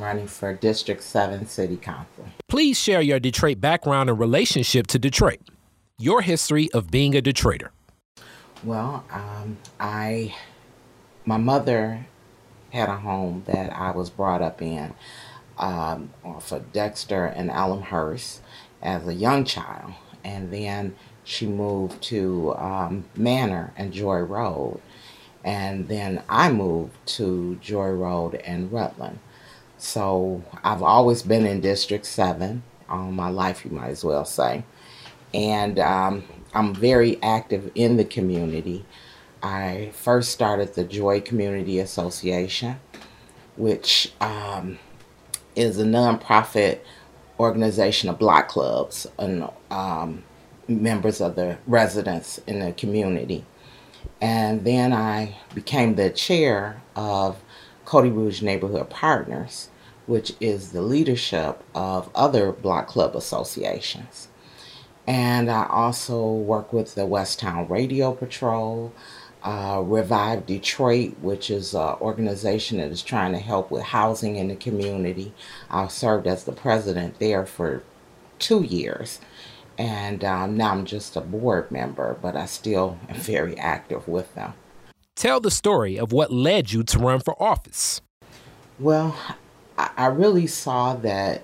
running for District 7 City Council. Please share your Detroit background and relationship to Detroit, your history of being a Detroiter. Well, um, I, my mother had a home that I was brought up in um, off of Dexter and Elmhurst as a young child. And then she moved to um, Manor and Joy Road. And then I moved to Joy Road and Rutland. So I've always been in District 7 all my life, you might as well say. And um, I'm very active in the community. I first started the Joy Community Association, which um, is a nonprofit organization of block clubs and um, members of the residents in the community. And then I became the chair of Cody Rouge Neighborhood Partners, which is the leadership of other block club associations. And I also work with the Westtown Radio Patrol, uh, Revive Detroit, which is an organization that is trying to help with housing in the community. I served as the president there for two years. And um, now I'm just a board member, but I still am very active with them. Tell the story of what led you to run for office. Well, I really saw that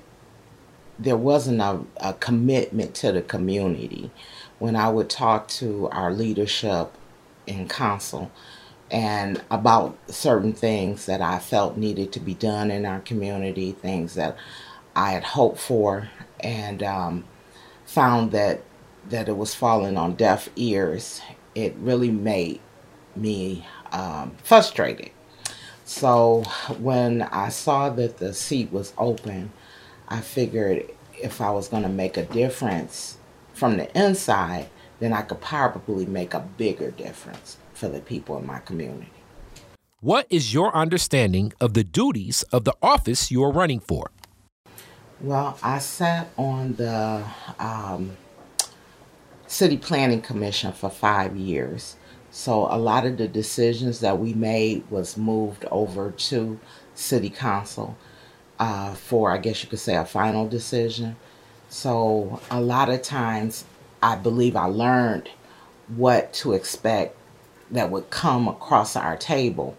there wasn't a, a commitment to the community. When I would talk to our leadership in council and about certain things that I felt needed to be done in our community, things that I had hoped for, and um, found that that it was falling on deaf ears. It really made me um, frustrated. So when I saw that the seat was open, I figured if I was going to make a difference from the inside, then I could probably make a bigger difference for the people in my community. What is your understanding of the duties of the office you are running for? Well, I sat on the um, City Planning Commission for five years. So a lot of the decisions that we made was moved over to City Council uh, for, I guess you could say, a final decision. So a lot of times, I believe I learned what to expect that would come across our table,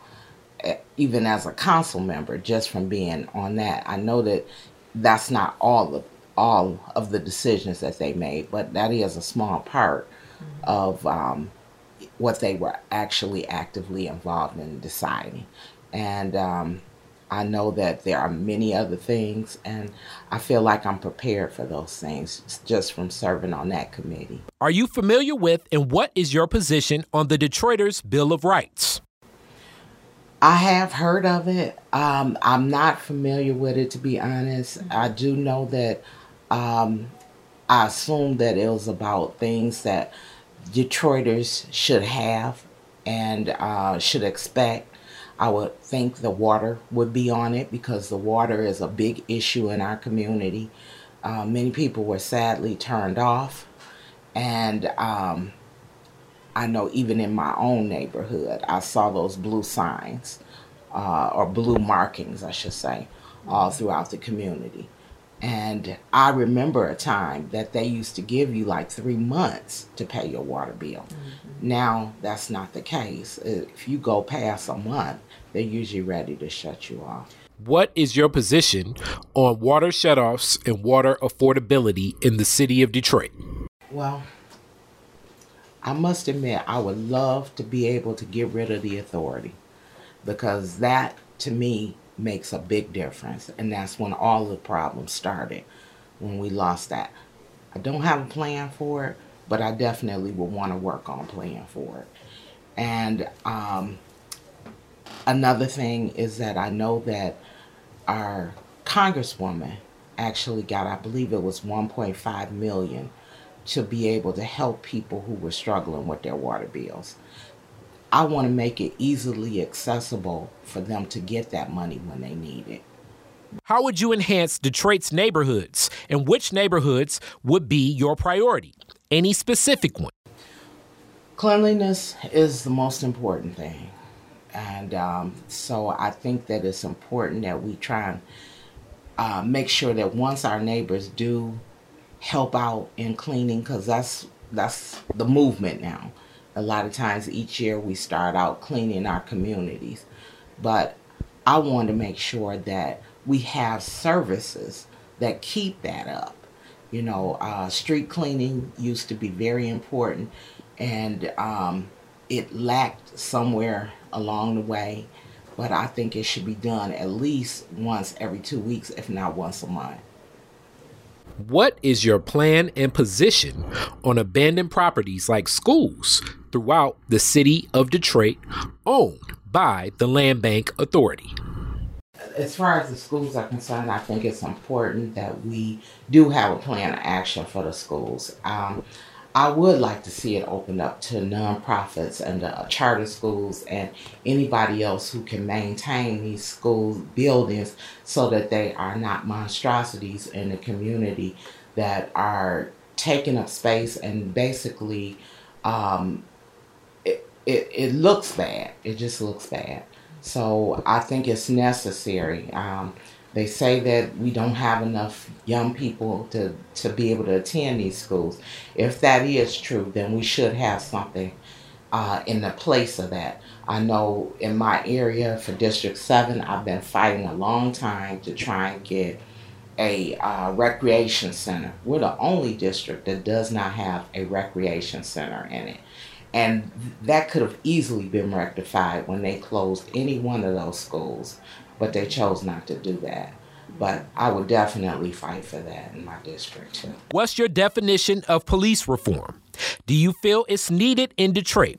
eh, even as a council member, just from being on that. I know that that's not all of all of the decisions that they made, but that is a small part mm-hmm. of um, what they were actually actively involved in deciding. And um, I know that there are many other things, and I feel like I'm prepared for those things just from serving on that committee. Are you familiar with and what is your position on the Detroiters' Bill of Rights? I have heard of it. Um, I'm not familiar with it, to be honest. I do know that um, I assume that it was about things that Detroiters should have and uh, should expect I would think the water would be on it because the water is a big issue in our community. Uh, many people were sadly turned off. And um, I know even in my own neighborhood, I saw those blue signs, uh, or blue markings, I should say, all throughout the community. And I remember a time that they used to give you like three months to pay your water bill. Mm-hmm. Now that's not the case. If you go past a month, they're usually ready to shut you off. What is your position on water shutoffs and water affordability in the city of Detroit? Well, I must admit, I would love to be able to get rid of the authority because that to me makes a big difference. And that's when all the problems started, when we lost that. I don't have a plan for it, but I definitely would want to work on a plan for it. And um, another thing is that I know that our congresswoman actually got, I believe it was 1.5 million to be able to help people who were struggling with their water bills. I want to make it easily accessible for them to get that money when they need it. How would you enhance Detroit's neighborhoods, and which neighborhoods would be your priority? Any specific one? Cleanliness is the most important thing. And um, so I think that it's important that we try and uh, make sure that once our neighbors do help out in cleaning, because that's that's the movement now. A lot of times each year we start out cleaning our communities, but I want to make sure that we have services that keep that up. You know, uh, street cleaning used to be very important, and um, it lacked somewhere along the way. But I think it should be done at least once every two weeks, if not once a month. What is your plan and position on abandoned properties like schools throughout the city of Detroit owned by the Land Bank Authority? As far as the schools are concerned, I think it's important that we do have a plan of action for the schools. Um, I would like to see it open up to nonprofits and uh, charter schools and anybody else who can maintain these school buildings so that they are not monstrosities in the community that are taking up space and basically um, it, it, it looks bad. It just looks bad. So I think it's necessary. Um, they say that we don't have enough young people to, to be able to attend these schools. If that is true, then we should have something uh, in the place of that. I know in my area for District 7, I've been fighting a long time to try and get a uh, recreation center. We're the only district that does not have a recreation center in it. And that could have easily been rectified when they closed any one of those schools but they chose not to do that. But I would definitely fight for that in my district too. What's your definition of police reform? Do you feel it's needed in Detroit?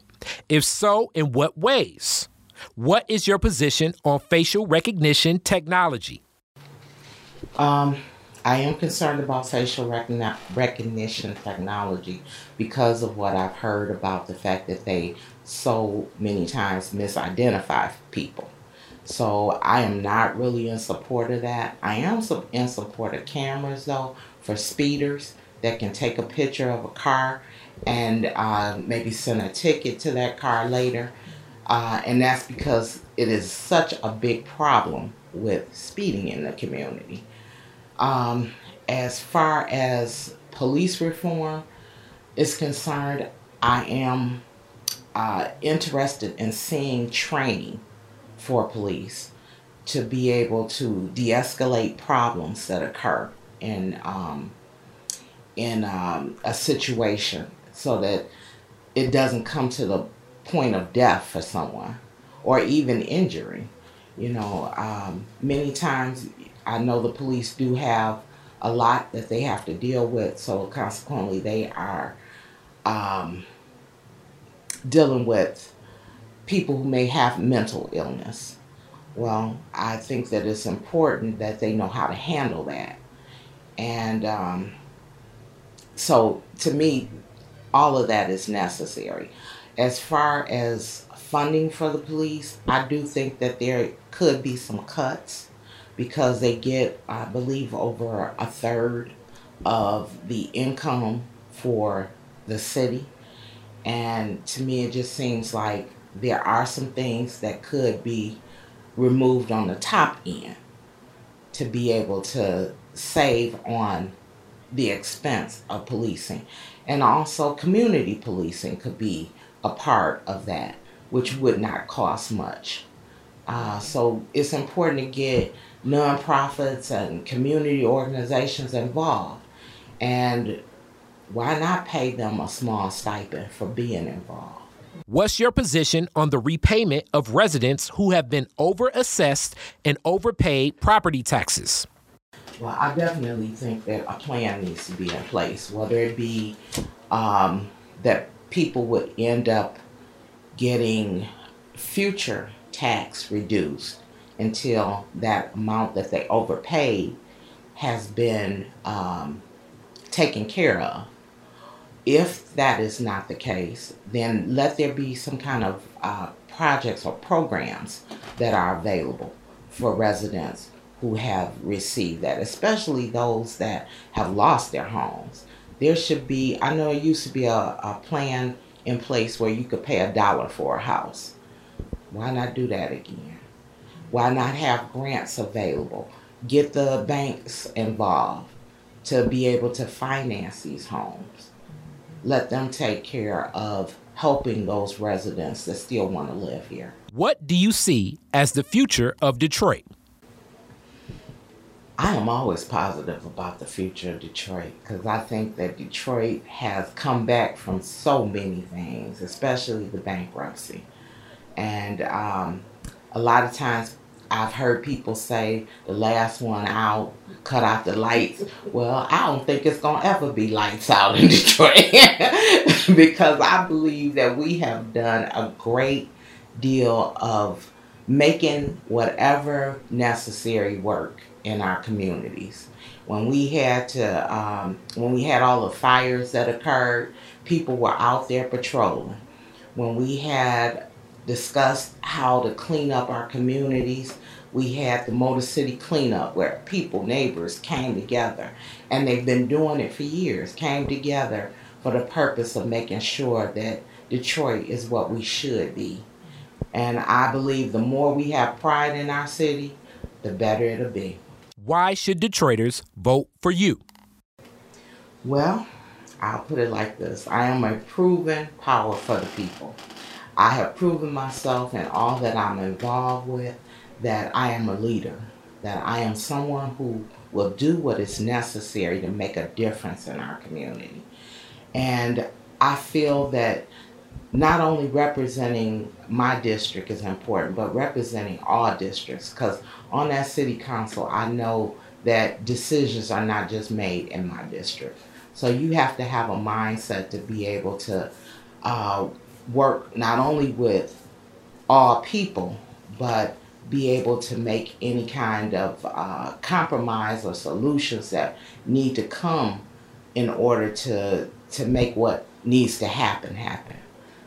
If so, in what ways? What is your position on facial recognition technology? Um, I am concerned about facial recognition technology because of what I've heard about the fact that they so many times misidentify people. So I am not really in support of that. I am in support of cameras though for speeders that can take a picture of a car and uh, maybe send a ticket to that car later. Uh, and that's because it is such a big problem with speeding in the community. Um, as far as police reform is concerned, I am uh, interested in seeing training for police to be able to de-escalate problems that occur in um, in um, a situation so that it doesn't come to the point of death for someone or even injury. You know, um, many times I know the police do have a lot that they have to deal with, so consequently they are um, dealing with people who may have mental illness. Well, I think that it's important that they know how to handle that. And um, so to me, all of that is necessary. As far as funding for the police, I do think that there could be some cuts because they get, I believe, over a third of the income for the city. And to me, it just seems like there are some things that could be removed on the top end to be able to save on the expense of policing. And also, community policing could be a part of that, which would not cost much. Uh, so it's important to get nonprofits and community organizations involved. And why not pay them a small stipend for being involved? What's your position on the repayment of residents who have been overassessed and overpaid property taxes? Well, I definitely think that a plan needs to be in place, whether it be um, that people would end up getting future tax reduced until that amount that they overpaid has been um, taken care of. If that is not the case, then let there be some kind of uh, projects or programs that are available for residents who have received that, especially those that have lost their homes. There should be, I know it used to be a, a plan in place where you could pay a dollar for a house. Why not do that again? Why not have grants available? get the banks involved to be able to finance these homes. Let them take care of helping those residents that still want to live here. What do you see as the future of Detroit? I am always positive about the future of Detroit because I think that Detroit has come back from so many things, especially the bankruptcy. And um, a lot of times I've heard people say the last one out cut out the lights. Well, I don't think it's going to ever be lights out in Detroit because I believe that we have done a great deal of making whatever necessary work in our communities. When we had to, um, when we had all the fires that occurred, people were out there patrolling. When we had discussed how to clean up our communities, we had the Motor City cleanup where people, neighbors came together, and they've been doing it for years, came together for the purpose of making sure that Detroit is what we should be. And I believe the more we have pride in our city, the better it'll be. Why should Detroiters vote for you? Well, I'll put it like this I am a proven power for the people. I have proven myself in all that I'm involved with that I am a leader, that I am someone who will do what is necessary to make a difference in our community. And I feel that not only representing my district is important, but representing all districts. Because on that city council, I know that decisions are not just made in my district. So you have to have a mindset to be able to uh, work not only with all people, but be able to make any kind of uh, compromise or solutions that need to come in order to to make what needs to happen happen.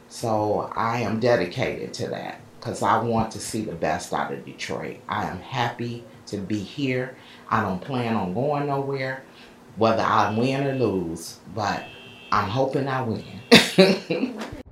So I am dedicated to that because I want to see the best out of Detroit. I am happy to be here. I don't plan on going nowhere, whether I win or lose, but I'm hoping I win.